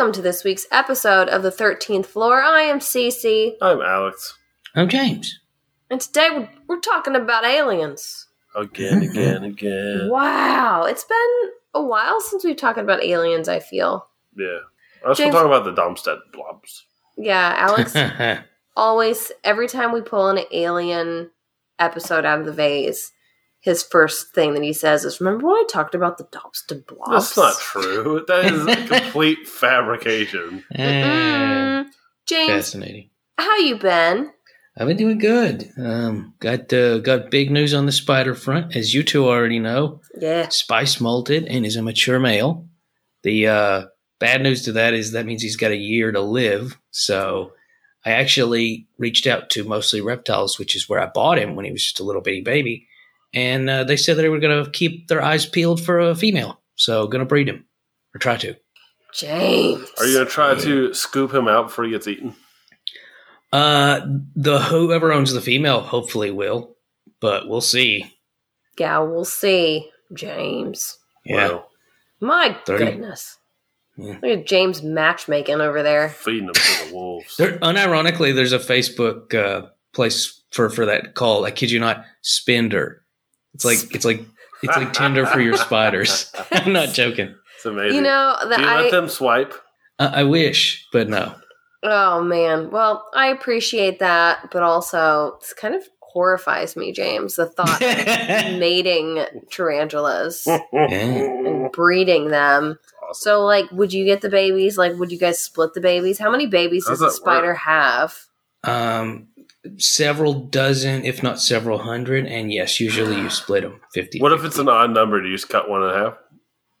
Welcome to this week's episode of the 13th Floor. I am Cece, I'm Alex. I'm James. and today we're, we're talking about aliens. Again, mm-hmm. again, again. Wow, it's been a while since we've talked about aliens, I feel. Yeah. I was James- talking about the Domstead blobs. Yeah, Alex always, every time we pull an alien episode out of the vase, his first thing that he says is, Remember when I talked about the Dobston blobs? That's not true. That is a complete fabrication. Mm-mm. James, fascinating. how you been? I've been doing good. Um, got uh, got big news on the spider front, as you two already know. Yeah. Spice molted and is a mature male. The uh, bad news to that is that means he's got a year to live. So I actually reached out to mostly reptiles, which is where I bought him when he was just a little bitty baby, and uh, they said that they were going to keep their eyes peeled for a female. So going to breed him or try to. James. Are you going to try to scoop him out before he gets eaten? Uh, the whoever owns the female hopefully will, but we'll see. Yeah, we'll see, James. Yeah. Well, My Thirty. goodness. Yeah. Look at James matchmaking over there. feeding them to the wolves. There, unironically, there's a Facebook uh, place for for that call. I kid you not, Spender. It's like it's like it's like Tinder for your spiders. I'm not joking. It's amazing. You know that Do you I let them swipe? I, I wish, but no. Oh man. Well, I appreciate that, but also this kind of horrifies me, James, the thought of mating tarantulas and breeding them. Awesome. So like would you get the babies? Like would you guys split the babies? How many babies How's does a that work? spider have? Um, several dozen, if not several hundred, and yes, usually you split them 50. What if it's an odd number? Do you just cut one in half?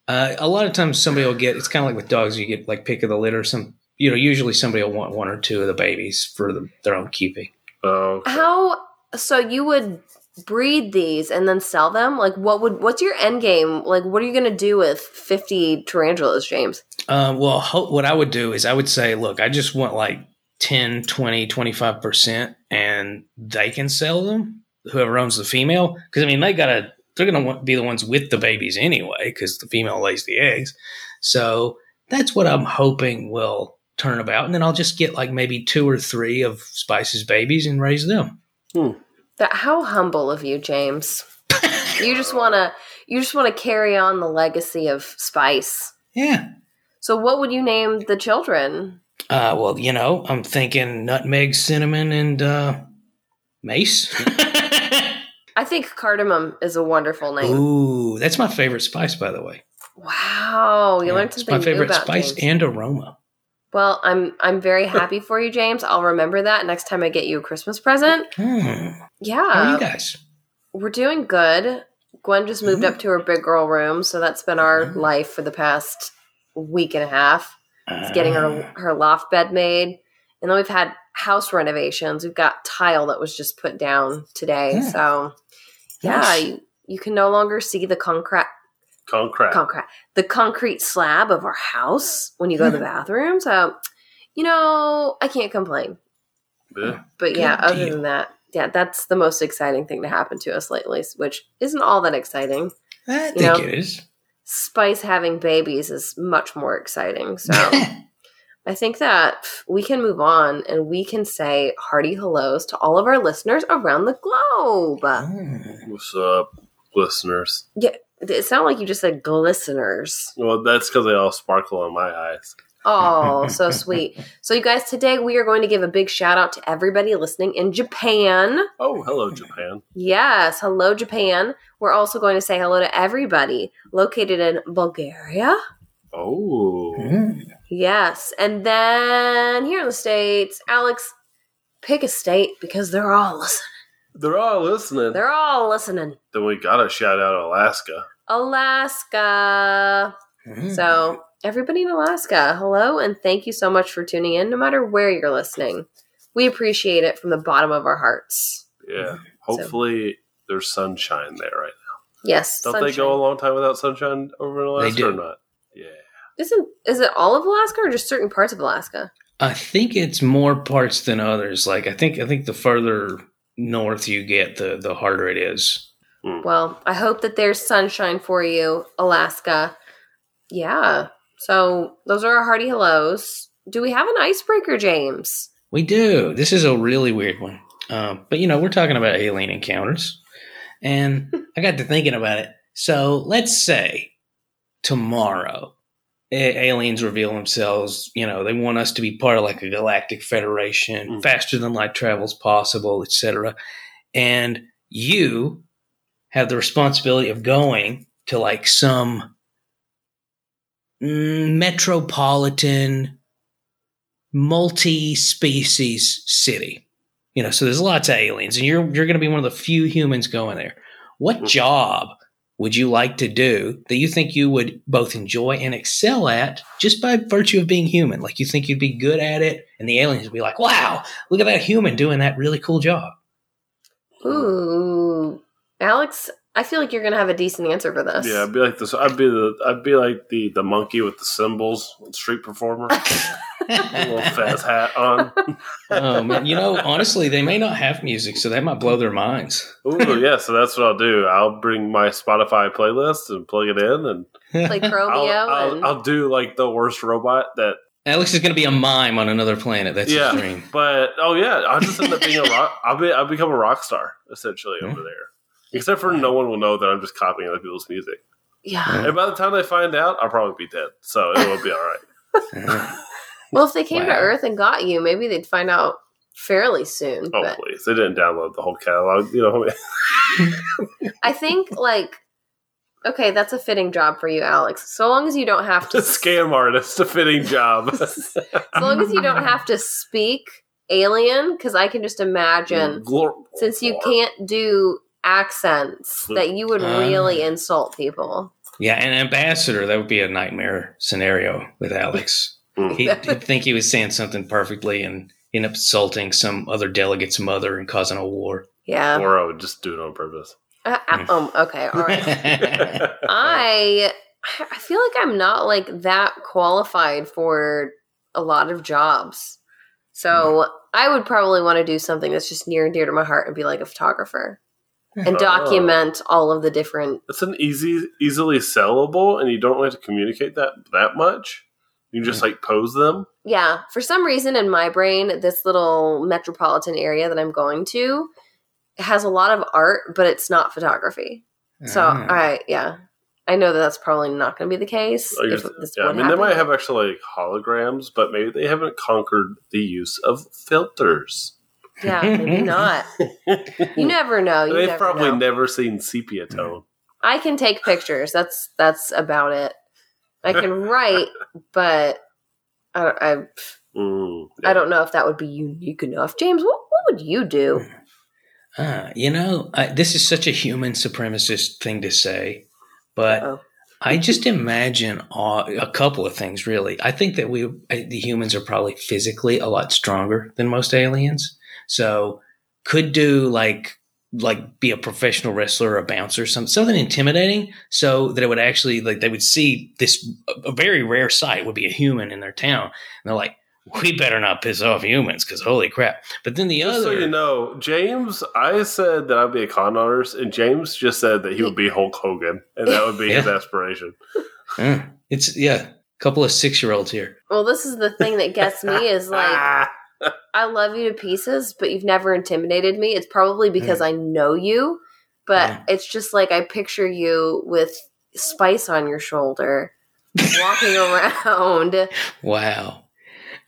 Uh, a lot of times somebody will get. It's kind of like with dogs. You get like pick of the litter. Some you know usually somebody will want one or two of the babies for the, their own keeping. Oh, okay. How so you would breed these and then sell them? Like what would what's your end game? Like what are you going to do with 50 tarantulas, James? Um, well, ho- what I would do is I would say, look, I just want like 10, 20, 25%, and they can sell them, whoever owns the female. Because, I mean, they got to, they're going to be the ones with the babies anyway, because the female lays the eggs. So that's what I'm hoping will turn about. And then I'll just get like maybe two or three of Spice's babies and raise them. Hmm. That how humble of you, James. you just want to you just want to carry on the legacy of Spice. Yeah. So what would you name the children? Uh, well, you know, I'm thinking nutmeg, cinnamon, and uh, mace. I think cardamom is a wonderful name. Ooh, that's my favorite spice, by the way. Wow, you Yeah, learned it's something my new favorite spice James. and aroma. well, I'm I'm very happy for you, James. I'll remember that next time I get you a Christmas present. Hmm. How are Yeah, you guys? we're doing good. Gwen just moved Mm-hmm. up to her big girl room, so that's been our life for the past week and a half. It's getting her her loft bed made, and then we've had house renovations. We've got tile that was just put down today, Yeah. so yeah, Nice. you, you can no longer see the concrete concrete. concrete the concrete slab of our house when you go to the Hmm. bathroom. So you know, I can't complain. Yeah. But yeah, Good other deal. than that, yeah, that's the most exciting thing to happen to us lately, which isn't all that exciting. I you think know, it is. Spice having babies is much more exciting. So I think that we can move on and we can say hearty hellos to all of our listeners around the globe. Hmm. What's up, listeners? Yeah, it sounded like you just said glisteners. Well, that's because they all sparkle in my eyes. Oh, so sweet. So, you guys, today we are going to give a big shout out to everybody listening in Japan. Oh, hello, Japan. Yes, hello, Japan. We're also going to say hello to everybody located in Bulgaria. Oh, Hmm. Yes, and then here in the States, Alex, pick a state because they're all listening. they're all listening. They're all listening. then we gotta shout out Alaska. Alaska. Hmm. So, everybody in Alaska, hello, and thank you so much for tuning in, no matter where you're listening. We appreciate it from the bottom of our hearts. Yeah. Hopefully, there's sunshine there right now. Yes. Don't they go a long time without sunshine over in Alaska do. or not? Yeah. Isn't is it all of Alaska or just certain parts of Alaska? I think it's more parts than others. Like I think I think the further north you get, the the harder it is. Mm. Well, I hope that there's sunshine for you, Alaska. Yeah. So those are our hearty hellos. Do we have an icebreaker, James? We do. This is a really weird one. Um, but you know, we're talking about alien encounters. And I got to thinking about it. So let's say tomorrow a- aliens reveal themselves, you know, they want us to be part of like a galactic federation, Mm. faster than light travels possible, etc. And you have the responsibility of going to like some metropolitan multi-species city. You know, so there's lots of aliens, and you're you're going to be one of the few humans going there. What Mhm. job would you like to do that you think you would both enjoy and excel at just by virtue of being human? Like you think you'd be good at it, and the aliens would be like, "Wow, look at that human doing that really cool job." Ooh. Alex, I feel like you're going to have a decent answer for this. Yeah, I'd be like this. I'd be the. I'd be like the the monkey with the cymbals, street performer, a little fast hat on. oh man, you know, honestly, they may not have music, so that might blow their minds. Ooh, yeah. So that's what I'll do. I'll bring my Spotify playlist and plug it in, and Like I'll, Chromio I'll, and I'll do like the worst robot that. Alex is going to be a mime on another planet. That's yeah, his dream. but oh yeah, I'll just end up being a rock. I'll be. I'll become a rock star essentially Yeah. over there. Except for no one will know that I'm just copying other people's music. yeah. And by the time they find out, I'll probably be dead. So it will be all right. Well, if they came to Earth and got you, maybe they'd find out fairly soon. Oh but please, they didn't download the whole catalog. You know, I think like okay, that's a fitting job for you, Alex. So long as you don't have to scam artist, a fitting job. so long as you don't have to speak alien, because I can just imagine Glor- since you can't do accents that you would Uh. really insult people. Yeah, an ambassador, that would be a nightmare scenario with Alex. Mm. He'd, he'd think he was saying something perfectly and end up insulting some other delegate's mother and causing a war. Yeah. Or I would just do it on purpose. Uh, uh, um, okay, all right. I I feel like I'm not like that qualified for a lot of jobs. So I would probably want to do something that's just near and dear to my heart and be like a photographer and Oh. document all of the different It's an easy, easily sellable, and you don't have to communicate that that much. You just like pose them. yeah, for some reason in my brain, this little metropolitan area that I'm going to has a lot of art, but it's not photography. So Ah. I yeah. I know that that's probably not going to be the case. Like, if this yeah, I would mean, they might have actually like holograms, but maybe they haven't conquered the use of filters. Yeah, maybe not. You never know. You They've never probably know. never seen sepia tone. I can take pictures. That's that's about it. I can write, but I don't, I, Mm, I don't know if that would be unique enough. James, what, what would you do? Ah, you know, I, this is such a human supremacist thing to say, but Uh-oh. I just imagine uh, a couple of things. Really, I think that we, uh, the humans, are probably physically a lot stronger than most aliens, so could do like like be a professional wrestler or a bouncer, some something intimidating, so that it would actually like they would see this a, a very rare sight would be a human in their town, and they're like, we better not piss off humans because holy crap. But then the Just other, so you know, James, I said that I'd be a con artist, and James just said that he would be Hulk Hogan, and that would be his aspiration. Uh, it's yeah, a couple of six year olds here. Well, this is the thing that gets me is like I love you to pieces, but you've never intimidated me. It's probably because I know you, but Yeah. it's just like I picture you with spice on your shoulder, walking around. Wow.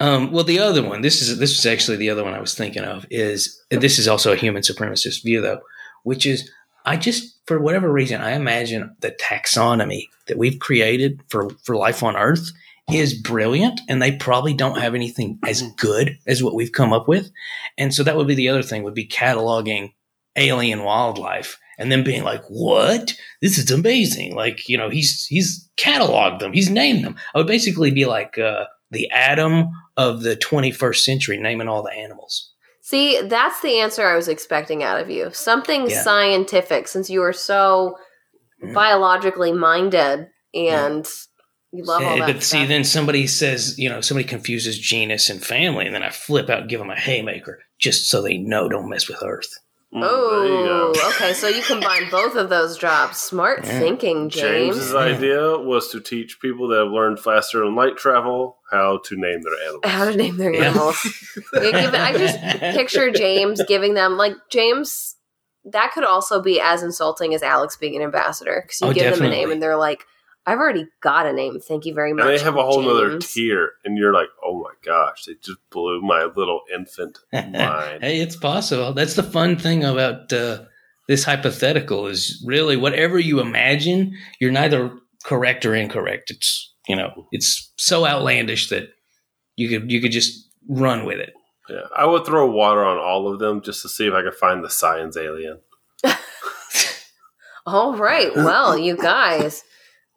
Um, well, the other one, this is this was actually the other one I was thinking of. Is this is also a human supremacist view though, which is I just for whatever reason I imagine the taxonomy that we've created for for life on Earth is brilliant, and they probably don't have anything as mm-hmm. good as what we've come up with, and so that would be the other thing would be cataloging alien wildlife and then being like, "What? This is amazing!" Like you know, he's he's cataloged them, he's named them. I would basically be like uh, the Adam of the 21st century, naming all the animals. See, that's the answer I was expecting out of you. Something Yeah. scientific, since you are so Yeah. biologically minded mm. and you love all Eh, that. but see, then somebody says, you know, somebody confuses genus and family, and then I flip out and give them a haymaker just so they know don't mess with Earth. Mm, there you Oh, okay. So you combine both of those drops. Smart Yeah. thinking, James. James's idea was to teach people that have learned faster than light travel how to name their animals. How to name their Yeah. animals. Yeah, give it- I just picture James giving them like James. That could also be as insulting as Alex being an ambassador because you Oh, give them a name and they're like, "I've already got a name. Thank you very much." and they have a whole other tier, and you're like, "Oh my gosh, they just blew my little infant mind." hey, it's possible. That's the fun thing about uh, this hypothetical is really whatever you imagine, you're neither correct or incorrect. It's you know, it's so outlandish that you could you could just run with it. Yeah, I would throw water on all of them just to see if I could find the science alien. All right. Well, you guys,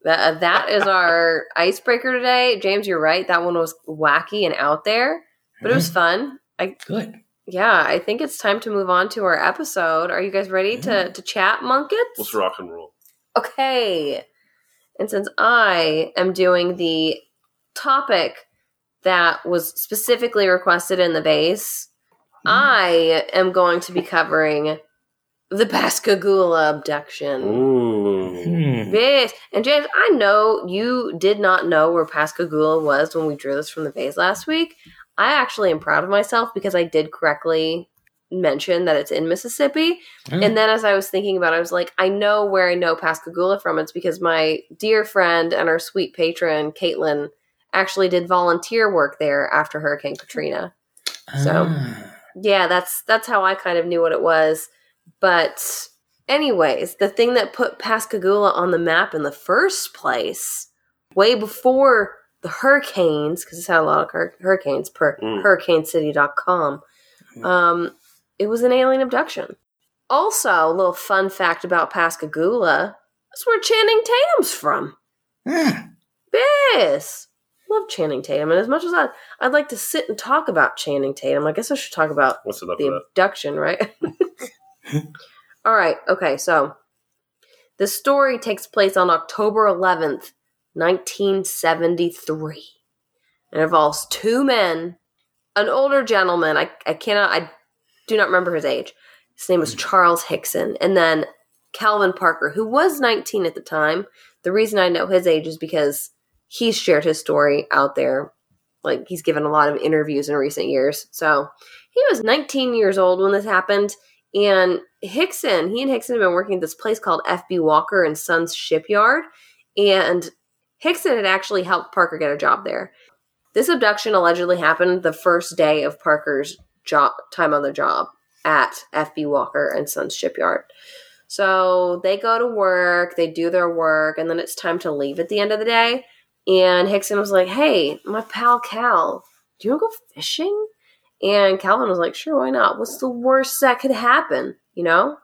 that uh, that is our icebreaker today. James, you're right. That one was wacky and out there, but it was fun. I Good. yeah. I think it's time to move on to our episode. Are you guys ready to to chat, Munkets? Let's rock and roll. Okay. And since I am doing the topic that was specifically requested in the base, hmm. I am going to be covering the Pascagoula abduction. Ooh. Yes. And James, I know you did not know where Pascagoula was when we drew this from the vase last week. I actually am proud of myself because I did correctly mention that it's in Mississippi. Oh. And then as I was thinking about it, I was like, I know where I know Pascagoula from. It's because my dear friend and our sweet patron, Caitlin, actually did volunteer work there after Hurricane Katrina. so- Ah. Yeah, that's that's how I kind of knew what it was. But anyways, the thing that put Pascagoula on the map in the first place, way before the hurricanes, because it's had a lot of hur- hurricanes per Mm. hurricanecity.com, um, it was an alien abduction. Also, a little fun fact about Pascagoula, that's where Channing Tatum's from. Ah. Yes. Love Channing Tatum. And as much as I, I'd like to sit and talk about Channing Tatum, I guess I should talk about What's the that? abduction, right? All right. Okay. So the story takes place on October 11th, 1973. It involves two men, an older gentleman. I, I cannot, I do not remember his age. His name was hmm. Charles Hickson. And then Calvin Parker, who was 19 at the time. The reason I know his age is because he's shared his story out there. Like he's given a lot of interviews in recent years. So he was 19 years old when this happened. And Hickson, he and Hickson have been working at this place called FB Walker and Sons Shipyard. And Hickson had actually helped Parker get a job there. This abduction allegedly happened the first day of Parker's job time on the job at FB Walker and Sons Shipyard. So they go to work, they do their work, and then it's time to leave at the end of the day. And Hickson was like, Hey, my pal Cal, do you want to go fishing? And Calvin was like, Sure, why not? What's the worst that could happen? You know?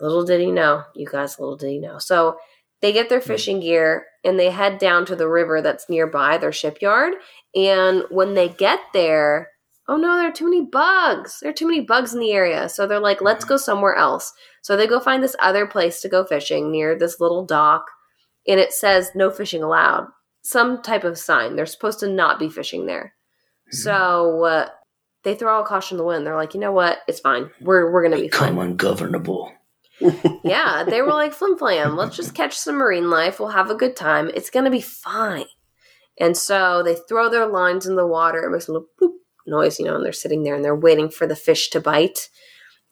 Little did he know. You guys, little did he know. So they get their fishing gear and they head down to the river that's nearby, their shipyard. And when they get there, oh no, there are too many bugs. There are too many bugs in the area. So they're like, let's go somewhere else. So they go find this other place to go fishing near this little dock. And it says no fishing allowed. Some type of sign. They're supposed to not be fishing there. So uh, they throw all caution to the wind. They're like, you know what? It's fine. We're we're gonna be Become fine. ungovernable. yeah, they were like flim flam. Let's just catch some marine life. We'll have a good time. It's gonna be fine. And so they throw their lines in the water. It makes a little boop noise, you know, and they're sitting there and they're waiting for the fish to bite.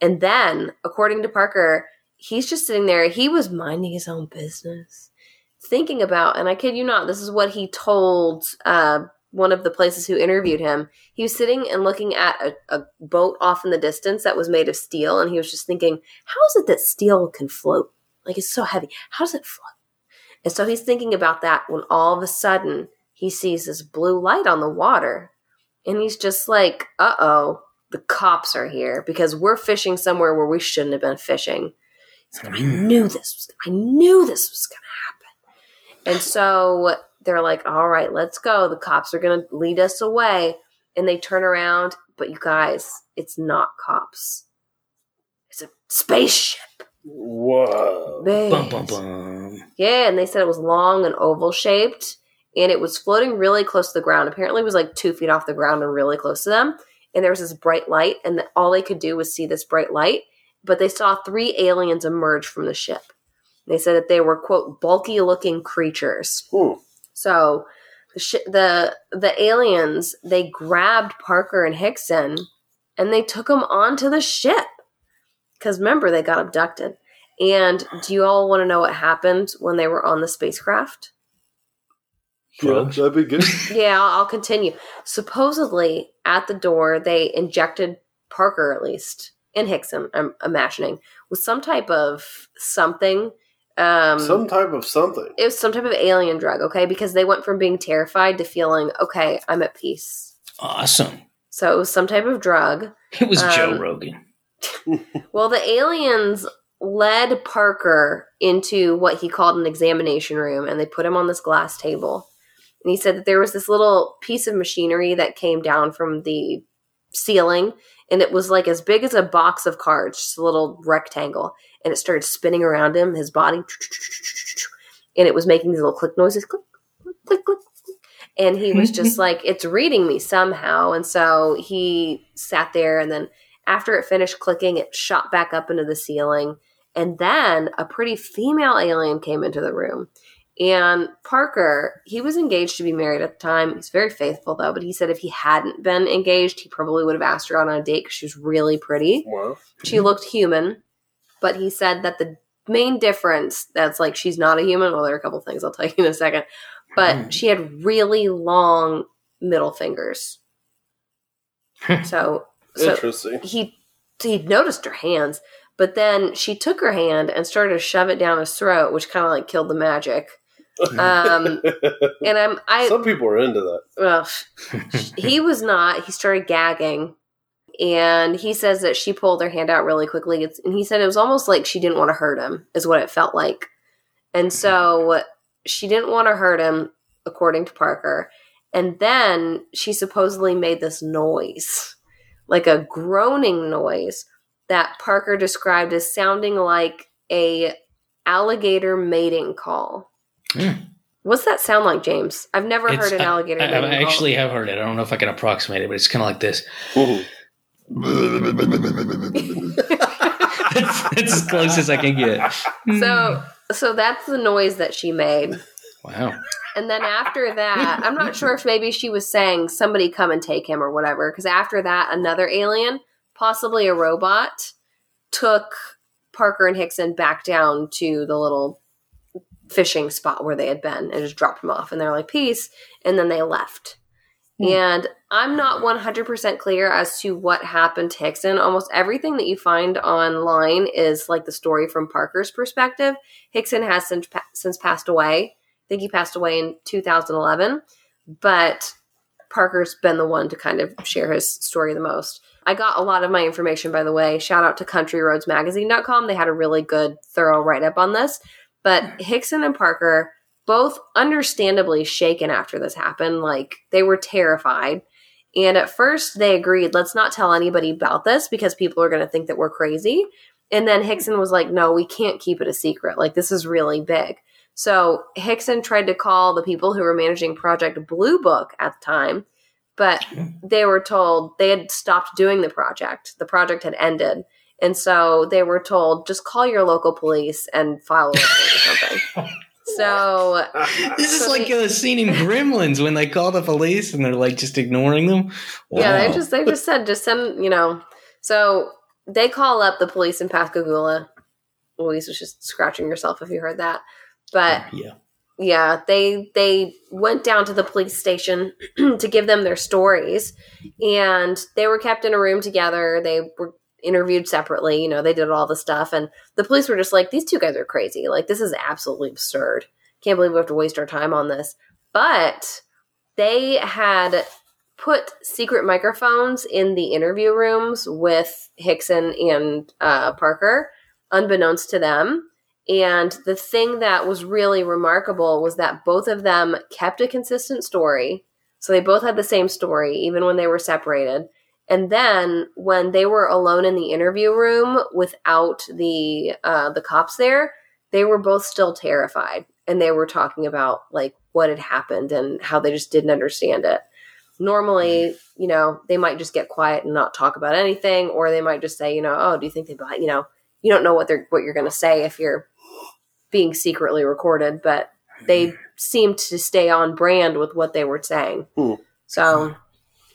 And then, according to Parker, he's just sitting there. He was minding his own business, thinking about, and I kid you not, this is what he told uh, one of the places who interviewed him. He was sitting and looking at a, a boat off in the distance that was made of steel, and he was just thinking, how is it that steel can float? Like it's so heavy. How does it float? And so he's thinking about that when all of a sudden he sees this blue light on the water. And he's just like, uh oh, the cops are here because we're fishing somewhere where we shouldn't have been fishing. He's like, I knew this was, I knew this was going to happen. And so they're like, all right, let's go. The cops are going to lead us away. And they turn around, but you guys, it's not cops. It's a spaceship. Whoa. Bum bum bum. Yeah, and they said it was long and oval shaped, and it was floating really close to the ground. Apparently, it was like two feet off the ground and really close to them. And there was this bright light, and the, all they could do was see this bright light. but they saw three aliens emerge from the ship. They said that they were quote bulky looking creatures. Hmm. So the sh- the the aliens they grabbed Parker and Hickson and they took them onto the ship because remember they got abducted. And do you all want to know what happened when they were on the spacecraft? Yeah, Drugs? that'd be good. Yeah, I'll, I'll continue. Supposedly, at the door, they injected Parker, at least, and Hickson, I'm imagining, with some type of something. Um, Some type of something. it was some type of alien drug, okay? Because they went from being terrified to feeling, okay, I'm at peace. Awesome. So it was some type of drug. It was Joe Um, Rogan. Well, the aliens led Parker into what he called an examination room and they put him on this glass table. And he said that there was this little piece of machinery that came down from the ceiling and it was like as big as a box of cards, just a little rectangle. And it started spinning around him, his body. And it was making these little click noises click, click, click, click. And he was just like, it's reading me somehow. And so he sat there and then after it finished clicking, it shot back up into the ceiling. And then a pretty female alien came into the room. And Parker, he was engaged to be married at the time. He's very faithful, though, but he said if he hadn't been engaged, he probably would have asked her out on a date because she was really pretty. Wow. She looked human, but he said that the main difference that's like she's not a human. Well, there are a couple things I'll tell you in a second, but Mm. she had really long middle fingers. so, so Interesting. he he noticed her hands, but then she took her hand and started to shove it down his throat, which kind of like killed the magic. Um, and I'm I Some people are into that. well, he was not. He started gagging, and he says that she pulled her hand out really quickly. It's, and he said it was almost like she didn't want to hurt him, is what it felt like. And so she didn't want to hurt him, according to Parker. And then she supposedly made this noise, like a groaning noise that Parker described as sounding like a alligator mating call. What's that sound like, James? I've never It's- heard an I- alligator I, mating I call. actually have heard it. I don't know if I can approximate it, but it's kind of like this. That's, that's as close as I can get. So so that's the noise that she made. wow. And then after that, I'm not sure if maybe she was saying somebody come and take him or whatever because after that another alien, possibly a robot, took Parker and Hickson back down to the little fishing spot where they had been and just dropped them off and they're like peace and then they left. Hmm. And I'm not 100% clear as to what happened to Hickson. Almost everything that you find online is like the story from Parker's perspective. Hickson has since, since passed away. I think he passed away in 2011, but Parker's been the one to kind of share his story the most. I got a lot of my information, by the way. Shout out to countryroadsmagazine.com. They had a really good, thorough write up on this. But Hickson and Parker, both understandably shaken after this happened. Like they were terrified. And at first they agreed, let's not tell anybody about this because people are going to think that we're crazy. And then Hickson was like, no, we can't keep it a secret. Like this is really big. So Hickson tried to call the people who were managing Project Blue Book at the time, but they were told they had stopped doing the project. The project had ended. And so they were told, just call your local police and file a report or something. So This is So like they- a scene in Gremlins when they call the police and they're like just ignoring them. Yeah, they just they just said just send you know. So they call up the police in Pascagoula. Louise was just scratching herself if you heard that. But oh, yeah. yeah, they they went down to the police station to give them their stories, and they were kept in a room together. They were interviewed separately. You know, they did all the stuff, and the police were just like, "These two guys are crazy. Like, this is absolutely absurd. Can't believe we have to waste our time on this." But they had put secret microphones in the interview rooms with Hickson and uh, Parker, unbeknownst to them. And the thing that was really remarkable was that both of them kept a consistent story. So they both had the same story, even when they were separated. And then when they were alone in the interview room without the uh, the cops there, they were both still terrified, and they were talking about like what had happened and how they just didn't understand it. normally, you know, they might just get quiet and not talk about anything, or they might just say, you know, oh, do you think they bought? You know, you don't know what they're what you're going to say if you're being secretly recorded, but they seemed to stay on brand with what they were saying. Hmm. So,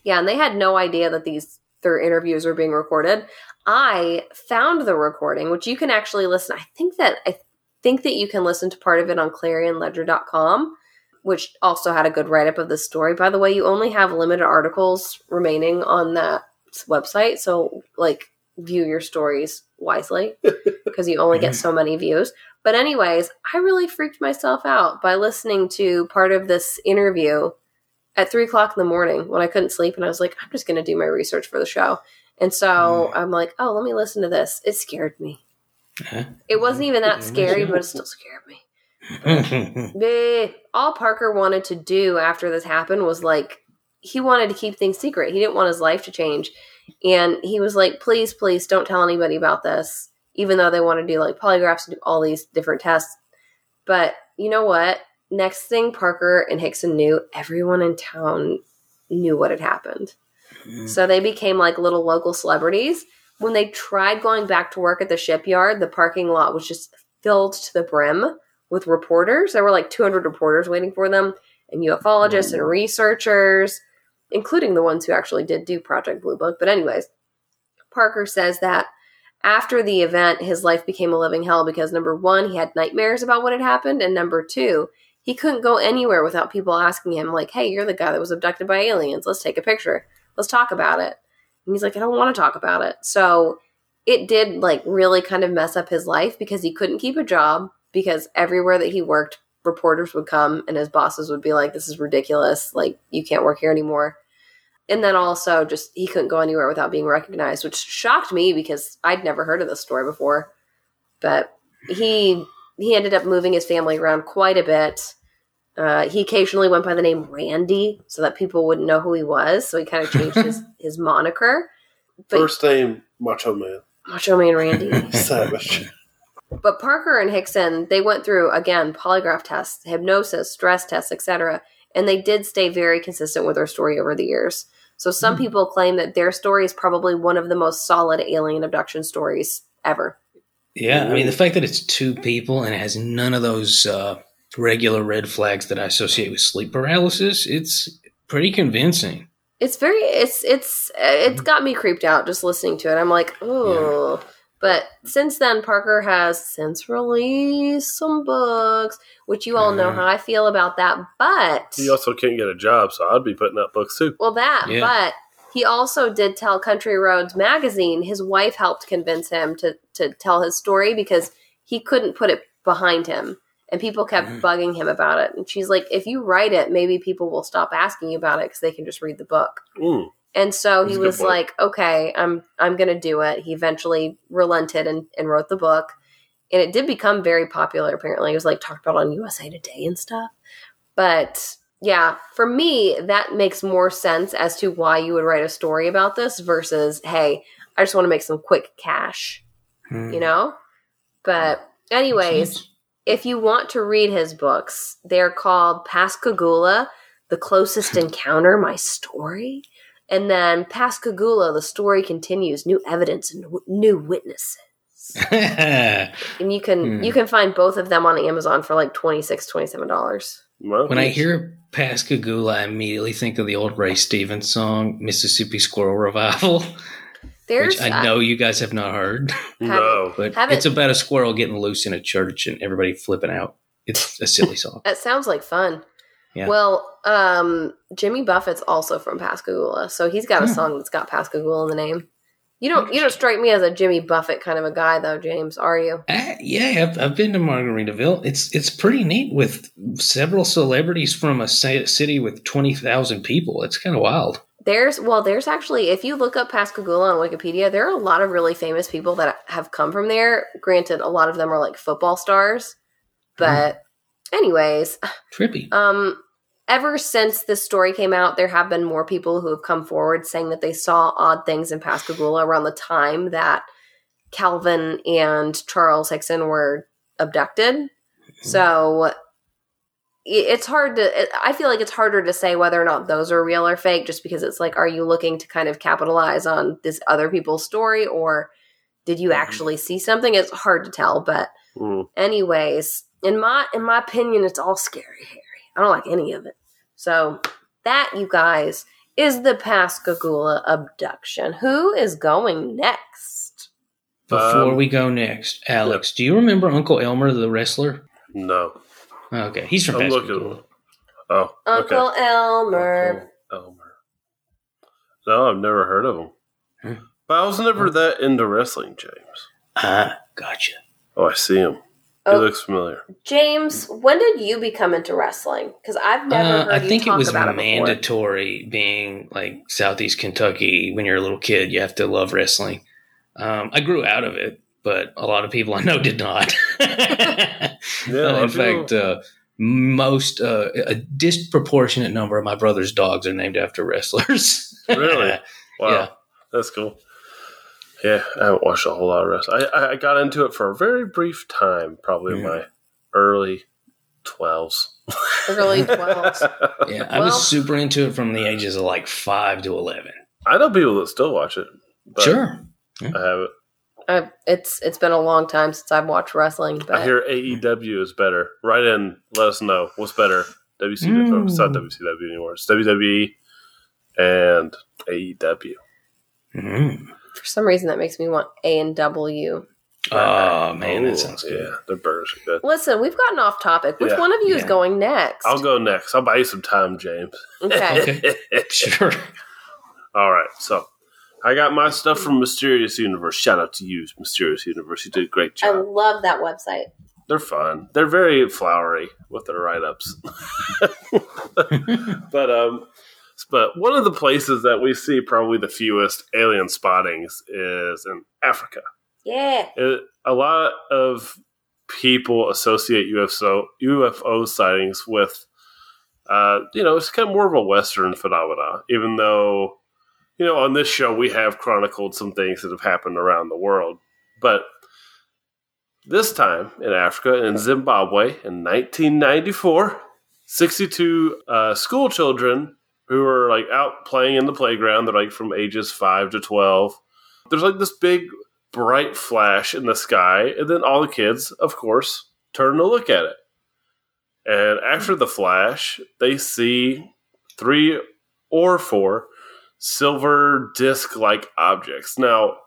yeah, and they had no idea that these their interviews were being recorded. I found the recording, which you can actually listen. I think that I think that you can listen to part of it on clarionledger.com, which also had a good write up of the story. By the way, you only have limited articles remaining on that website, so like view your stories wisely because you only get so many views. But anyways, I really freaked myself out by listening to part of this interview at three o'clock in the morning when I couldn't sleep, and I was like, I'm just going to do my research for the show. And so I'm like, oh, let me listen to this. It scared me. Huh? It wasn't even that scary, but it still scared me. All Parker wanted to do after this happened was like, he wanted to keep things secret. He didn't want his life to change. And he was like, please, please don't tell anybody about this, even though they want to do like polygraphs and do all these different tests. But you know what? Next thing Parker and Hickson knew, everyone in town knew what had happened. Mm. So they became like little local celebrities. When they tried going back to work at the shipyard, the parking lot was just filled to the brim with reporters. There were like 200 reporters waiting for them, and ufologists and mm. researchers, including the ones who actually did do Project Blue Book. But, anyways, Parker says that after the event, his life became a living hell because number one, he had nightmares about what had happened, and number two, he couldn't go anywhere without people asking him, like, hey, you're the guy that was abducted by aliens. Let's take a picture. Let's talk about it. And he's like, I don't want to talk about it. So it did like really kind of mess up his life because he couldn't keep a job because everywhere that he worked, reporters would come and his bosses would be like, This is ridiculous. Like, you can't work here anymore. And then also just he couldn't go anywhere without being recognized, which shocked me because I'd never heard of this story before. But he he ended up moving his family around quite a bit. Uh, he occasionally went by the name Randy so that people wouldn't know who he was. So he kind of changed his, his moniker. But First name Macho Man. Macho Man Randy. Savage. But Parker and Hickson, they went through again polygraph tests, hypnosis, stress tests, etc., and they did stay very consistent with their story over the years. So some people claim that their story is probably one of the most solid alien abduction stories ever. Yeah, I mean the fact that it's two people and it has none of those uh, regular red flags that I associate with sleep paralysis, it's pretty convincing. It's very it's it's it's got me creeped out just listening to it. I'm like, oh. But since then, Parker has since released some books, which you all know Uh. how I feel about that. But He also can't get a job, so I'd be putting out books too. Well, that, Yeah. but he also did tell Country Roads magazine. His wife helped convince him to to tell his story because he couldn't put it behind him, and people kept Mm. bugging him about it. And she's like, "If you write it, maybe people will stop asking you about it because they can just read the book." Mm. And so That's he was like, "Okay, I'm I'm gonna do it." He eventually relented and, and wrote the book, and it did become very popular. Apparently, it was like talked about on USA Today and stuff. But yeah, for me, that makes more sense as to why you would write a story about this versus, hey, I just want to make some quick cash, Hmm. you know? But, anyways, if you want to read his books, they're called Pascagoula, The Closest Encounter, My Story. And then Pascagoula, The Story Continues, New Evidence and w- New Witnesses. And you can Hmm. you can find both of them on Amazon for like 26 $27. When I hear Pascagoula, I immediately think of the old Ray Stevens song "Mississippi Squirrel Revival," There's which I know you guys have not heard. no, But Haven't- it's about a squirrel getting loose in a church and everybody flipping out. It's a silly song. That sounds like fun. Yeah. Well, um, Jimmy Buffett's also from Pascagoula, so he's got a Hmm. song that's got Pascagoula in the name. You don't you don't strike me as a Jimmy Buffett kind of a guy though, James, are you? Uh, yeah, I've, I've been to Margaritaville. It's it's pretty neat with several celebrities from a city with twenty thousand people. It's kind of wild. There's well, there's actually if you look up Pascagoula on Wikipedia, there are a lot of really famous people that have come from there. Granted, a lot of them are like football stars, but anyways, Trippy. Um, ever since this story came out, there have been more people who have come forward saying that they saw odd things in Pascagoula around the time that Calvin and Charles Hickson were abducted. So it's hard to it- i feel like it's harder to say whether or not those are real or fake just because it's like are you looking to kind of capitalize on this other people's story or did you actually see something it's hard to tell but Mm. anyways in my in my opinion it's all scary harry i don't like any of it so that you guys is the pascagoula abduction who is going next Before Um, we go next, Alex, do you remember Uncle Elmer, the wrestler? No. Okay, he's from I'm Pascagoula. looking. Oh, uncle okay. elmer Uncle Elmer. No, I've never heard of him. Hmm. But I was never that into wrestling, James. Ah, gotcha. Oh, I see him. He Oh. looks familiar. James, when did you become into wrestling? Because I've never Uh, heard I you think it was about it mandatory being like Southeast Kentucky when you're a little kid. You have to love wrestling. Um, I grew out of it, but a lot of people I know did not. Yeah, in feel- fact, uh, most uh, a disproportionate number of my brother's dogs are named after wrestlers. Really? Wow, Yeah. that's cool. Yeah, I haven't watched a whole lot of wrestling. I, I got into it for a very brief time, probably in my early twelves. Early 12s. yeah, I Well- was super into it from the ages of like five to eleven. I know people that still watch it. But sure. I haven't. I, it's it's been a long time since I've watched wrestling, but I hear AEW is better. Write in, let us know what's better. WCW, oh, it's not Mm. WCW anymore. It's WWE and E AEW. Mm. for some reason that makes me want A and W. Oh man, Ooh, that sounds good. Yeah, their burgers are good. Listen, we've gotten off topic. Which Yeah. one of you is going next? I'll go next. I'll buy you some time, James. Okay. Sure. All right, so I got my stuff from Mysterious Universe. Shout out to you, Mysterious Universe. You did a great job. I love that website. They're fun. They're very flowery with their write ups. but um, but one of the places that we see probably the fewest alien spottings is in Africa. Yeah. It, a lot of people associate UFO UFO sightings with, uh, you know, it's kind of more of a Western phenomena. Even though, you know, on this show we have chronicled some things that have happened around the world, but this time in Africa, in Zimbabwe, in 1994, 62 uh, school children who were like out playing in the playground. They're like from ages five to 12. There's like this big bright flash in the sky, and then all the kids, of course, turn to look at it. And after the flash, they see three or four silver disc like objects. Now,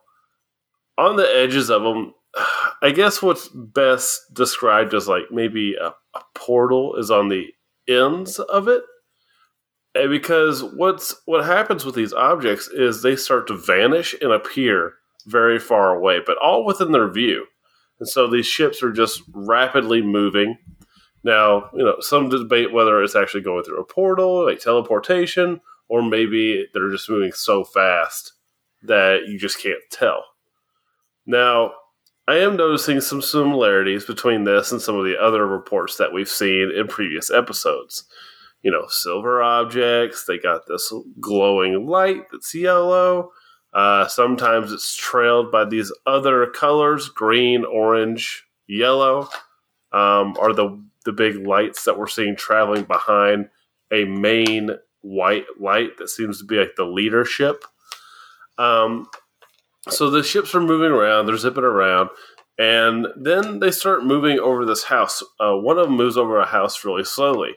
on the edges of them, I guess what's best described as like maybe a, a portal is on the ends of it. And because what's what happens with these objects is they start to vanish and appear very far away, but all within their view. And so these ships are just rapidly moving. Now, you know, some debate whether it's actually going through a portal, like teleportation, or maybe they're just moving so fast that you just can't tell. Now, I am noticing some similarities between this and some of the other reports that we've seen in previous episodes. You know, silver objects, they got this glowing light that's yellow. Uh, sometimes it's trailed by these other colors green, orange, yellow um, are the, the big lights that we're seeing traveling behind a main white light that seems to be like the leadership. Um, so the ships are moving around, they're zipping around, and then they start moving over this house. Uh, one of them moves over a house really slowly.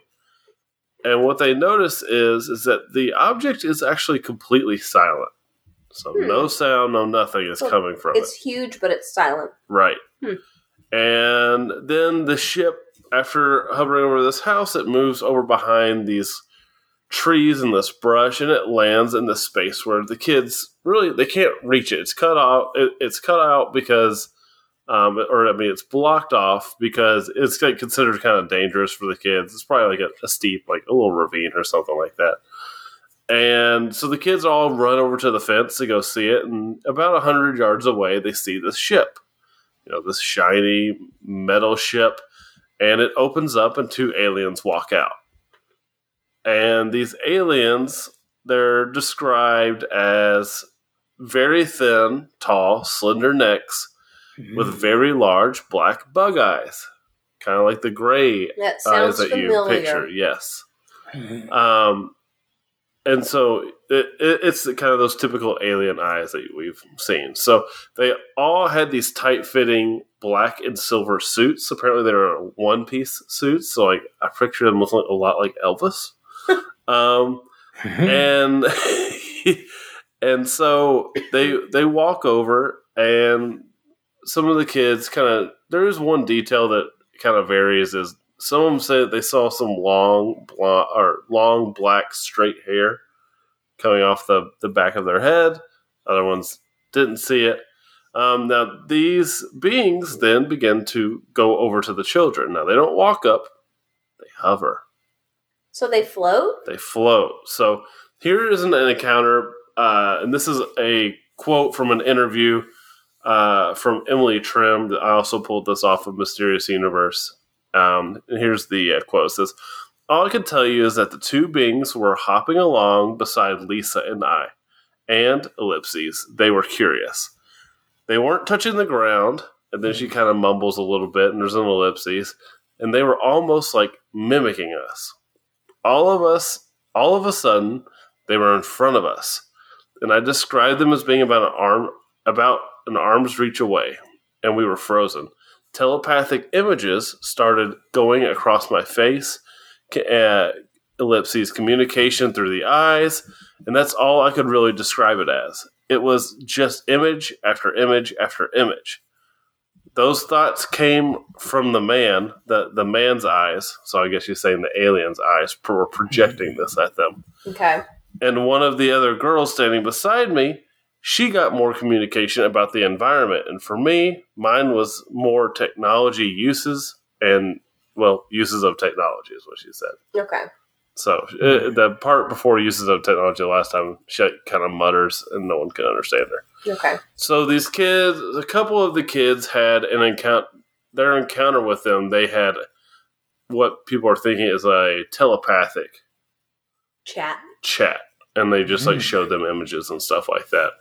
And what they notice is is that the object is actually completely silent. So Hmm. no sound, no nothing is coming from it. It's huge, but it's silent. Right. Hmm. And then the ship, after hovering over this house, it moves over behind these trees and this brush, and it lands in this space where the kids really they can't reach it. It's cut off. It, it's cut out because, um, or I mean, it's blocked off because it's like, considered kind of dangerous for the kids. It's probably like a, a steep, like a little ravine or something like that. And so the kids all run over to the fence to go see it, and about a hundred yards away, they see this ship you know, this shiny metal ship, and it opens up and two aliens walk out. And these aliens, they're described as very thin, tall, slender necks with very large black bug eyes. kind of like the gray That eyes sounds that you picture. Yes. Um, and so it, it, it's kind of those typical alien eyes that we've seen. So they all had these tight fitting black and silver suits. Apparently, they were one piece suits. So like I picture them looking a lot like Elvis. um, and and so they they walk over and some of the kids kind of there is one detail that kind of varies is some of them say that they saw some long blonde or long black straight hair coming off the, the back of their head. Other ones didn't see it. Um, now these beings then begin to go over to the children. Now they don't walk up they hover So they float? they float. So here is an, an encounter, uh, and this is a quote from an interview uh, from Emily Trim. I also pulled this off of Mysterious Universe. Um, and here's the uh, quote: it says, "All I can tell you is that the two beings were hopping along beside Lisa and I, and ellipses. They were curious. They weren't touching the ground." And then she kind of mumbles a little bit, and there's an ellipses, and they were almost like mimicking us all of us, all of a sudden, they were in front of us, and I described them as being about an arm, about an arm's reach away, and we were frozen. Telepathic images started going across my face, uh, ellipses, communication through the eyes, and that's all I could really describe it as. It was just image after image after image those thoughts came from the man, the the man's eyes. So I guess you're saying the alien's eyes were projecting mm-hmm. this at them. Okay. And one of the other girls standing beside me, she got more communication about the environment. And for me, mine was more technology uses and well, uses of technology is what she said. Okay. So uh, the part before uses of technology last time, she kind of mutters and no one can understand her. Okay. So these kids, a couple of the kids had an encounter. Their encounter with them, they had what people are thinking is a telepathic Chat. chat, and they just like Mm. showed them images and stuff like that.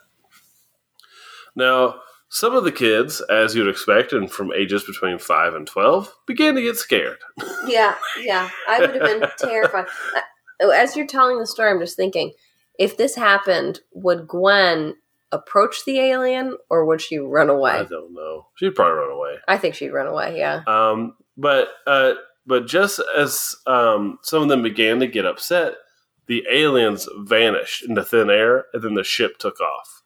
Now, some of the kids, as you'd expect, and from ages between five and twelve, began to get scared. Yeah, yeah. I would have been terrified. As you're telling the story, I'm just thinking if this happened, would Gwen approach the alien or would she run away? I don't know. She'd probably run away. I think she'd run away, yeah. Um, but uh, but just as um, some of them began to get upset, the aliens vanished into thin air, and then the ship took off.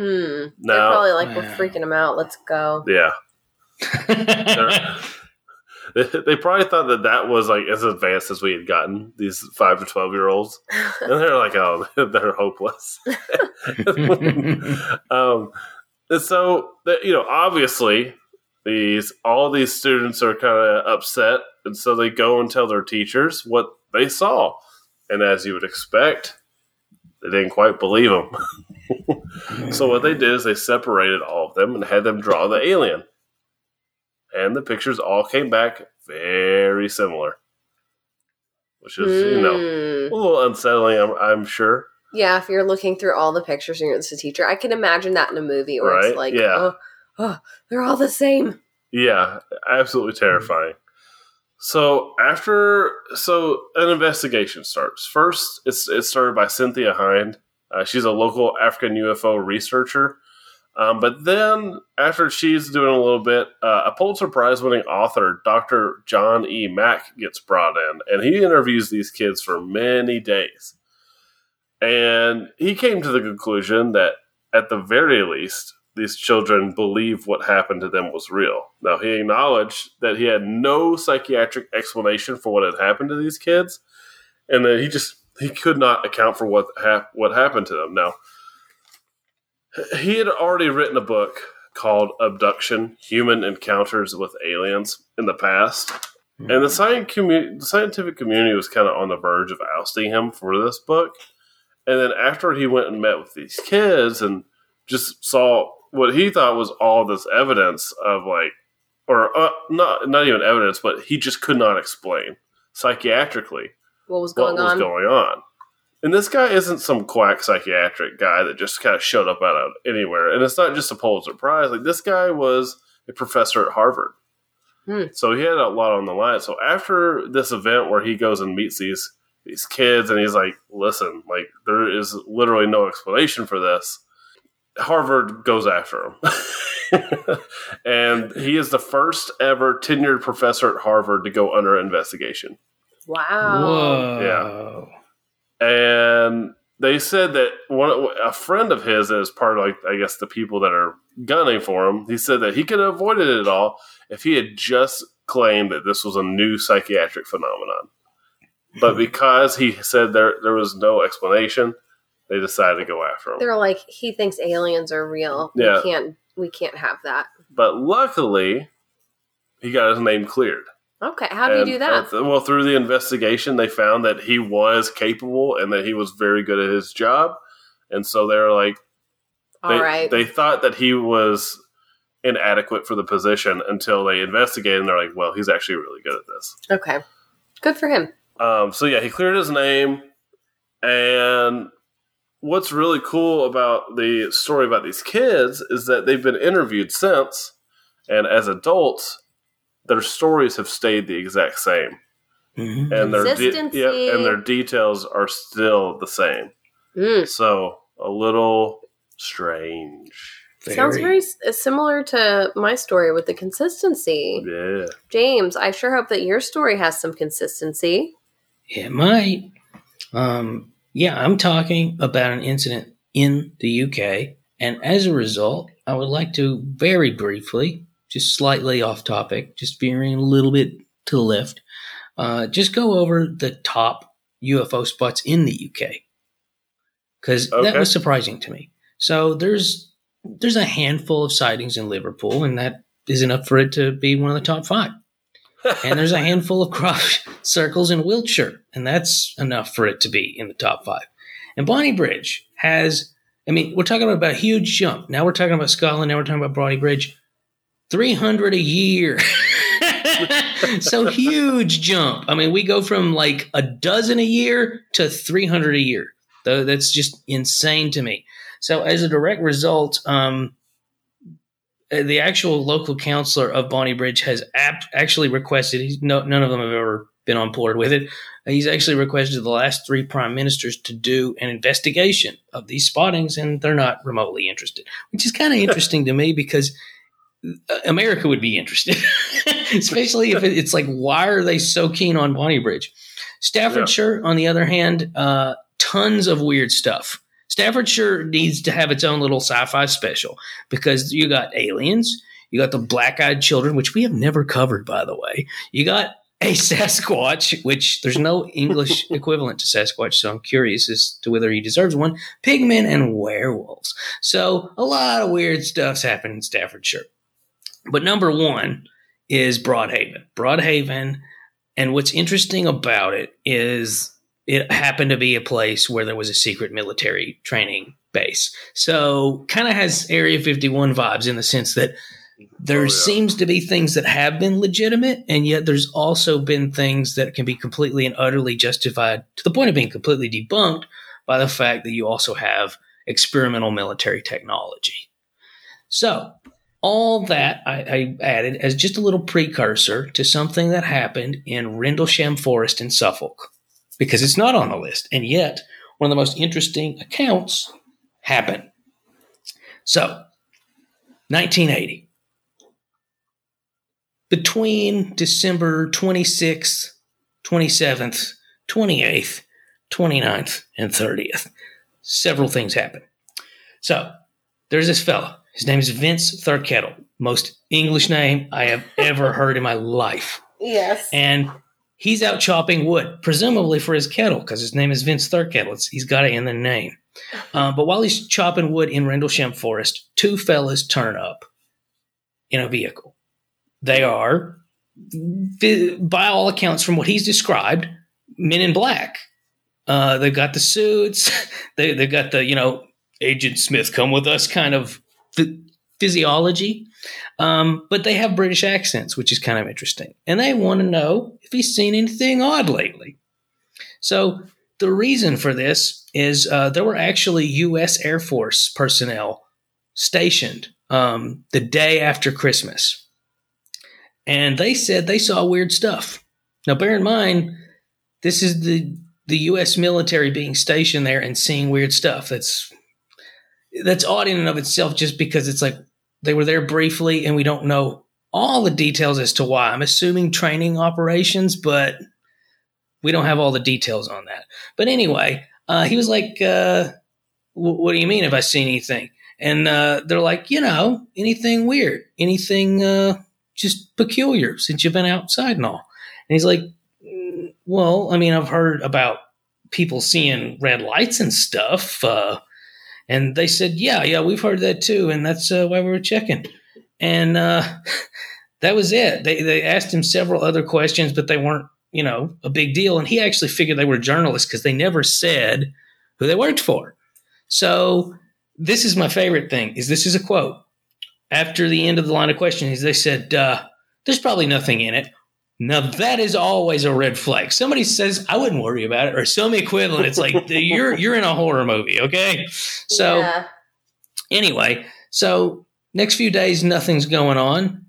Hmm. They're probably like, we're Yeah. freaking them out. Let's go. yeah, They're- they, they probably thought that that was like as advanced as we had gotten these five to twelve year olds, and they're like, oh, they're hopeless. um, and so you know, obviously, these all these students are kind of upset, and so they go and tell their teachers what they saw, and as you would expect, they didn't quite believe them. so what they did is they separated all of them and had them draw the alien, and the pictures all came back very similar, which is you know Hmm. a little unsettling. I'm, I'm sure. Yeah, if you're looking through all the pictures and you're the teacher, I can imagine that in a movie where Right, it's like, yeah. oh, oh, they're all the same. Yeah, absolutely terrifying. So after, so an investigation starts. First, it's it started by Cynthia Hind. Uh, she's a local African UFO researcher. Um, but then, after she's doing a little bit, uh, a Pulitzer Prize winning author, Dr. John E. Mack, gets brought in, and he interviews these kids for many days. And he came to the conclusion that, at the very least, these children believe what happened to them was real. Now, he acknowledged that he had no psychiatric explanation for what had happened to these kids, and that he just he could not account for what hap- what happened to them. Now, he had already written a book called Abduction: Human Encounters with Aliens in the past, hmm. and the, scien- commu- the scientific community was kind of on the verge of ousting him for this book. And then after he went and met with these kids and just saw what he thought was all this evidence of like, or uh, not not even evidence, but he just could not explain psychiatrically What was what going was on? going on. And this guy isn't some quack psychiatric guy that just kind of showed up out of anywhere. And it's not just a Pulitzer Prize. Like this guy was a professor at Harvard. Hmm. So he had a lot on the line. So after this event where he goes and meets these these kids and he's like, "Listen, like there is literally no explanation for this." Harvard goes after him. and he is the first ever tenured professor at Harvard to go under investigation. Wow. Whoa. Yeah. And they said that one a friend of his that is part of like I guess the people that are gunning for him. He said that he could have avoided it all if he had just claimed that this was a new psychiatric phenomenon. But hmm. because he said there there was no explanation, they decided to go after him. They're like, he thinks aliens are real. Yeah. We can't we can't have that. But luckily, he got his name cleared. Okay. How do you do that? well, through the investigation, they found that he was capable and that he was very good at his job. And so they were like, they, All right. they thought that he was inadequate for the position until they investigated and they're like, well, he's actually really good at this. okay. Good for him. Um, so yeah, he cleared his name. And what's really cool about the story about these kids is that they've been interviewed since, and as adults, their stories have stayed the exact same, Mhm. and their de- yeah, and their details are still the same. Mm. So a little strange. Sounds very uh, similar to my story with the consistency. Yeah. James, I sure hope that your story has some consistency. It might. Um, yeah, I'm talking about an incident in the UK, and as a result, I would like to very briefly, just slightly off topic, just veering a little bit to the left, uh, just go over the top UFO spots in the UK because Okay. that was surprising to me. So there's there's a handful of sightings in Liverpool, and that is enough for it to be one of the top five and there's a handful of crop circles in Wiltshire, and that's enough for it to be in the top five. And Bonnybridge has, I mean, we're talking about a huge jump. Now we're talking about Scotland. Now we're talking about Bonnybridge. 300 a year. so huge jump. I mean, we go from like a dozen a year to 300 a year. Though that's just insane to me. So as a direct result, um, the actual local councillor of Bonnybridge has ap- actually requested. He's, no, none of them have ever been on board with it. He's actually requested the last three prime ministers to do an investigation of these spottings, and they're not remotely interested, which is kind of interesting to me because uh, America would be interested, especially if it's like, why are they so keen on Bonnybridge? Staffordshire, on the other hand, uh, tons of weird stuff. Staffordshire needs to have its own little sci-fi special because you got aliens, you got the black-eyed children, which we have never covered, by the way. You got a Sasquatch, which there's no English equivalent to Sasquatch, so I'm curious as to whether he deserves one. Pigmen and werewolves. So a lot of weird stuff's happened in Staffordshire. But number one is Broadhaven. Broadhaven, and what's interesting about it is it happened to be a place where there was a secret military training base. So kind of has Area 51 vibes in the sense that there Oh, yeah. seems to be things that have been legitimate, and yet there's also been things that can be completely and utterly justified to the point of being completely debunked by the fact that you also have experimental military technology. So, all that I, I added as just a little precursor to something that happened in Rendlesham Forest in Suffolk, because it's not on the list, and yet one of the most interesting accounts happened. So, 1980 between December 26th, 27th, 28th, 29th, and 30th, several things happened. So there's this fella. His name is Vince Thurkettle, most English name I have ever heard in my life. Yes. And he's out chopping wood, presumably for his kettle, because his name is Vince Thurkettle. It's, he's got it in the name. Uh, but while he's chopping wood in Rendlesham Forest, two fellas turn up in a vehicle. They are, by all accounts, from what he's described, men in black. Uh, they've got the suits. They, they've got the, you know, Agent Smith, come with us kind of physiology. Um, but they have British accents, which is kind of interesting. And they want to know if he's seen anything odd lately. So the reason for this is uh, there were actually U.S. Air Force personnel stationed um, the day after Christmas. and they said they saw weird stuff. Now, bear in mind, this is the the U.S. military being stationed there and seeing weird stuff. That's that's odd in and of itself, just because it's like they were there briefly and we don't know all the details as to why. I'm assuming training operations, but we don't have all the details on that. But anyway, uh, he was like, uh, "What do you mean? Have I seen anything?" And uh, they're like, "You know, anything weird, anything uh, just peculiar since you've been outside and all." And he's like, "Mm, "Well, I mean, I've heard about people seeing red lights and stuff." And they said, "Yeah, yeah, we've heard that too, and that's uh, why we were checking." And uh, that was it. They they asked him several other questions, but they weren't, you know, a big deal. And he actually figured they were journalists because they never said who they worked for. So this is my favorite thing. Is this is a quote after the end of the line of questions? They said, uh, "There's probably nothing in it." Now that is always a red flag. Somebody says, "I wouldn't worry about it," or some equivalent. It's like you're you're in a horror movie, okay? So yeah. anyway, so next few days, nothing's going on.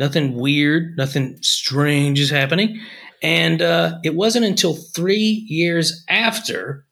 Nothing weird, nothing strange is happening. And uh, it wasn't until three years after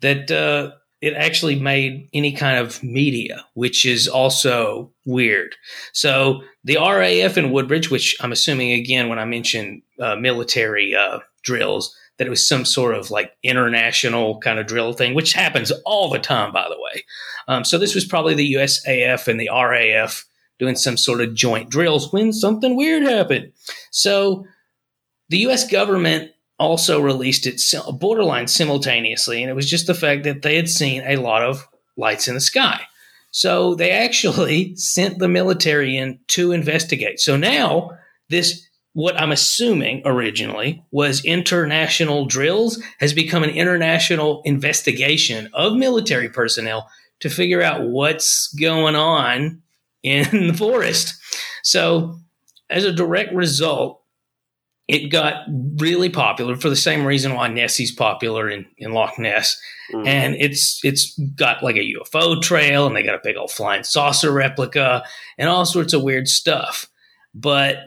that uh, it actually made any kind of media, which is also weird. So the RAF in Woodbridge, which I'm assuming again when I mentioned uh, military uh, drills, that it was some sort of like international kind of drill thing, which happens all the time, by the way. Um, so this was probably the USAF and the RAF doing some sort of joint drills when something weird happened. So the U.S. government also released it borderline simultaneously, and it was just the fact that they had seen a lot of lights in the sky. So they actually sent the military in to investigate. So now this what I'm assuming originally was international drills has become an international investigation of military personnel to figure out what's going on in the forest. So, as a direct result, it got really popular for the same reason why Nessie's popular in, in Loch Ness. Mm. And it's it's got like a UFO trail and they got a big old flying saucer replica and all sorts of weird stuff. But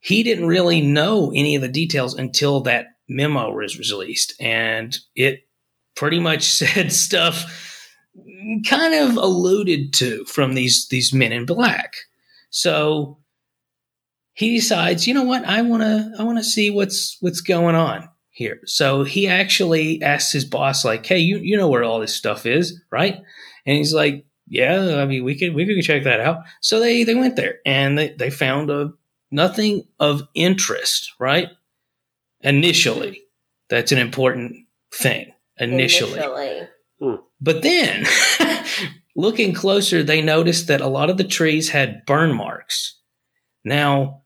he didn't really know any of the details until that memo was released. And it pretty much said stuff kind of alluded to from these these men in black. So he decides, you know what, I wanna I wanna see what's what's going on here. So he actually asks his boss, like, hey, you you know where all this stuff is, right? And he's like, Yeah, I mean we could we could check that out. So they they went there and they, they found a nothing of interest, right? Initially. That's an important thing. Initially. Initially. Hmm. But then, looking closer, they noticed that a lot of the trees had burn marks. Now,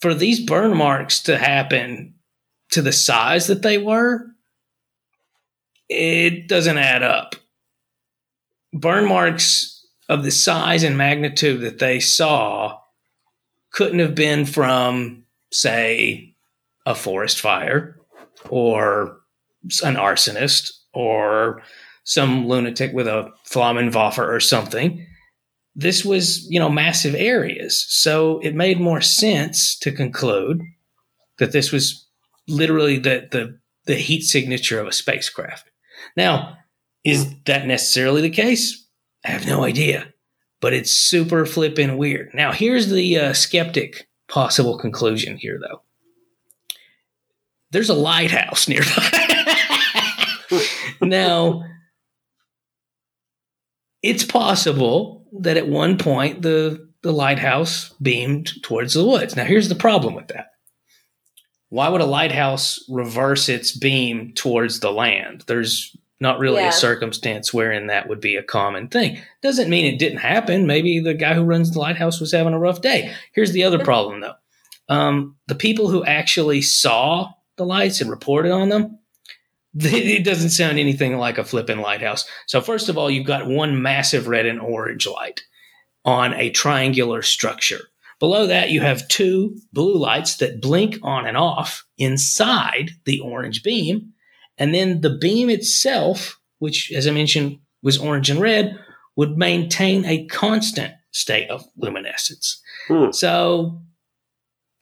for these burn marks to happen to the size that they were, it doesn't add up. Burn marks of the size and magnitude that they saw couldn't have been from, say, a forest fire or an arsonist or some lunatic with a Flammenwaffe or something. This was, you know, massive areas. So it made more sense to conclude that this was literally the, the, the heat signature of a spacecraft. Now, is that necessarily the case? I have no idea, but it's super flippin' weird. Now, here's the uh, skeptic possible conclusion here, though. There's a lighthouse nearby. now, it's possible that at one point the the lighthouse beamed towards the woods. Now, here's the problem with that. Why would a lighthouse reverse its beam towards the land? There's not really Yeah. a circumstance wherein that would be a common thing. Doesn't mean it didn't happen. Maybe the guy who runs the lighthouse was having a rough day. Here's the other problem, though. Um, the people who actually saw the lights and reported on them, it doesn't sound anything like a flippin' lighthouse. So, first of all, you've got one massive red and orange light on a triangular structure. Below that, you have two blue lights that blink on and off inside the orange beam. And then the beam itself, which, as I mentioned, was orange and red, would maintain a constant state of luminescence. Hmm. So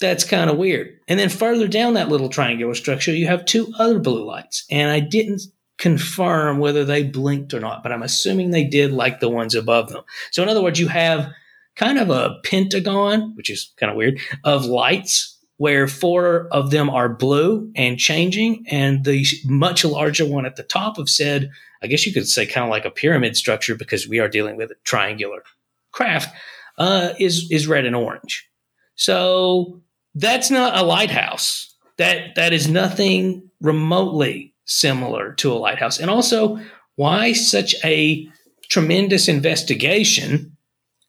that's kind of weird. And then further down that little triangular structure, you have two other blue lights. And I didn't confirm whether they blinked or not, but I'm assuming they did like the ones above them. So, in other words, you have kind of a pentagon, which is kind of weird, of lights where four of them are blue and changing. And the much larger one at the top of said, I guess you could say kind of like a pyramid structure because we are dealing with a triangular craft, uh, is, is red and orange. So that's not a lighthouse. That that is nothing remotely similar to a lighthouse. And also, why such a tremendous investigation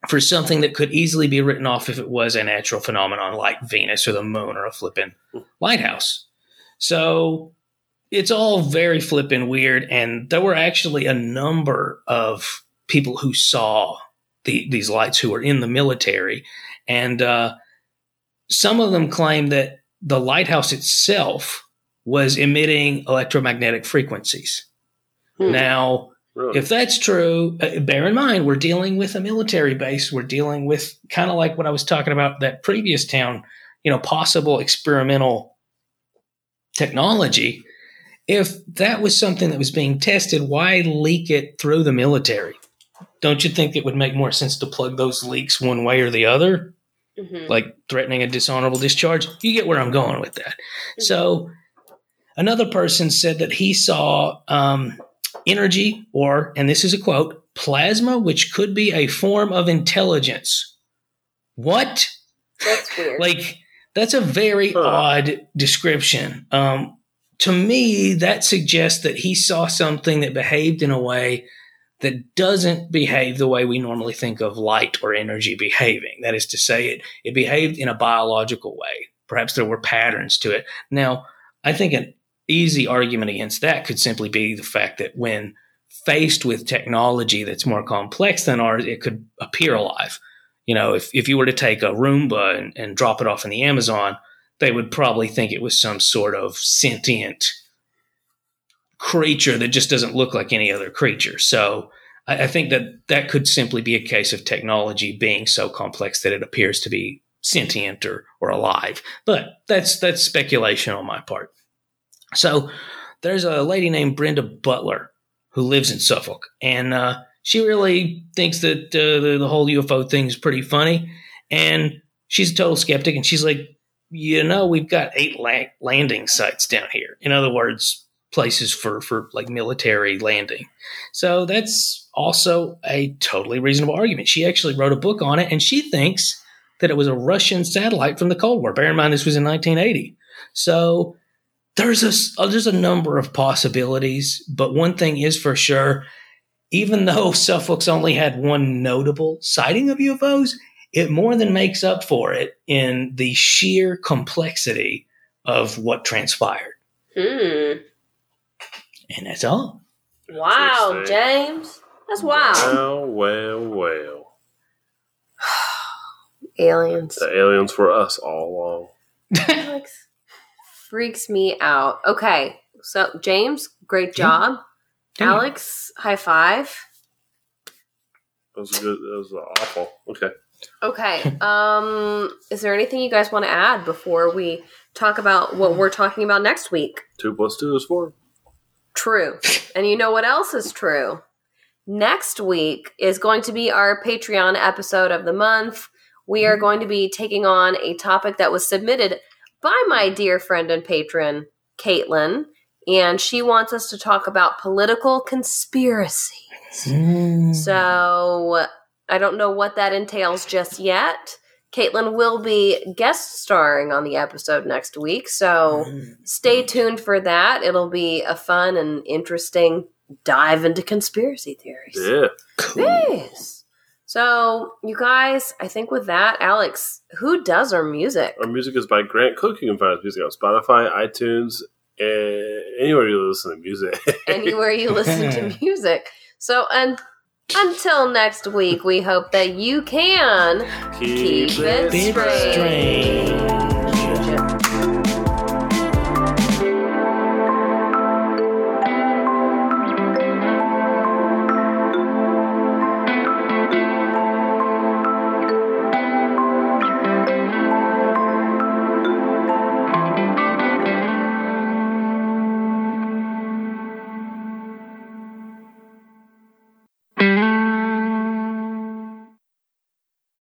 for something that could easily be written off if it was a natural phenomenon like Venus or the moon or a flippin' lighthouse? So it's all very flippin' weird. And there were actually a number of people who saw the, these lights who were in the military. And uh, some of them claim that the lighthouse itself was emitting electromagnetic frequencies. Hmm. Now, really? if that's true, uh, bear in mind we're dealing with a military base. We're dealing with kind of like what I was talking about that previous town, you know, possible experimental technology. If that was something that was being tested, why leak it through the military? Don't you think it would make more sense to plug those leaks one way or the other? Mm-hmm. like threatening a dishonorable discharge. You get where I'm going with that. Mm-hmm. So another person said that he saw um, energy, or, and this is a quote, plasma, which could be a form of intelligence. What? That's weird. like, that's a very huh. odd description. Um, to me, that suggests that he saw something that behaved in a way that doesn't behave the way we normally think of light or energy behaving. That is to say, it, it behaved in a biological way. Perhaps there were patterns to it. Now, I think an easy argument against that could simply be the fact that when faced with technology that's more complex than ours, it could appear alive. You know, if, if you were to take a Roomba and, and drop it off in the Amazon, they would probably think it was some sort of sentient creature that just doesn't look like any other creature. So I, I think that that could simply be a case of technology being so complex that it appears to be sentient or, or alive. But that's that's speculation on my part. So there's a lady named Brenda Butler who lives in Suffolk, and uh, she really thinks that uh, the, the whole UFO thing is pretty funny. And she's a total skeptic, and she's like, you know, we've got eight la- landing sites down here. In other words, places for for like military landing. So that's also a totally reasonable argument. She actually wrote a book on it, and she thinks that it was a Russian satellite from the Cold War. Bear in mind, this was in 1980. So there's a there's a number of possibilities, but one thing is for sure. Even though Suffolk's only had one notable sighting of UFOs, it more than makes up for it in the sheer complexity of what transpired. Hmm. And that's all. Wow, James. That's wild. Well, well, well. aliens. The aliens were us all along. Alex freaks me out. Okay, so James, great job. Yeah. Alex, high five. That was good. That was awful. Okay. Okay. Um, is there anything you guys want to add before we talk about what we're talking about next week? Two plus two is four. True. and you know what else is true? Next week is going to be our Patreon episode of the month. We are going to be taking on a topic that was submitted by my dear friend and patron, Caitlin, and she wants us to talk about political conspiracies. Mm. So I don't know what that entails just yet. Caitlin will be guest starring on the episode next week, so mm-hmm. stay tuned for that. It'll be a fun and interesting dive into conspiracy theories. Yeah. Cool. Yes. So, you guys, I think with that, Alex, who does our music? Our music is by Grant Cook. You can find his music on Spotify, iTunes, and anywhere you listen to music. anywhere you listen to music. So, and until next week, we hope that you can keep, keep it, strange. strange.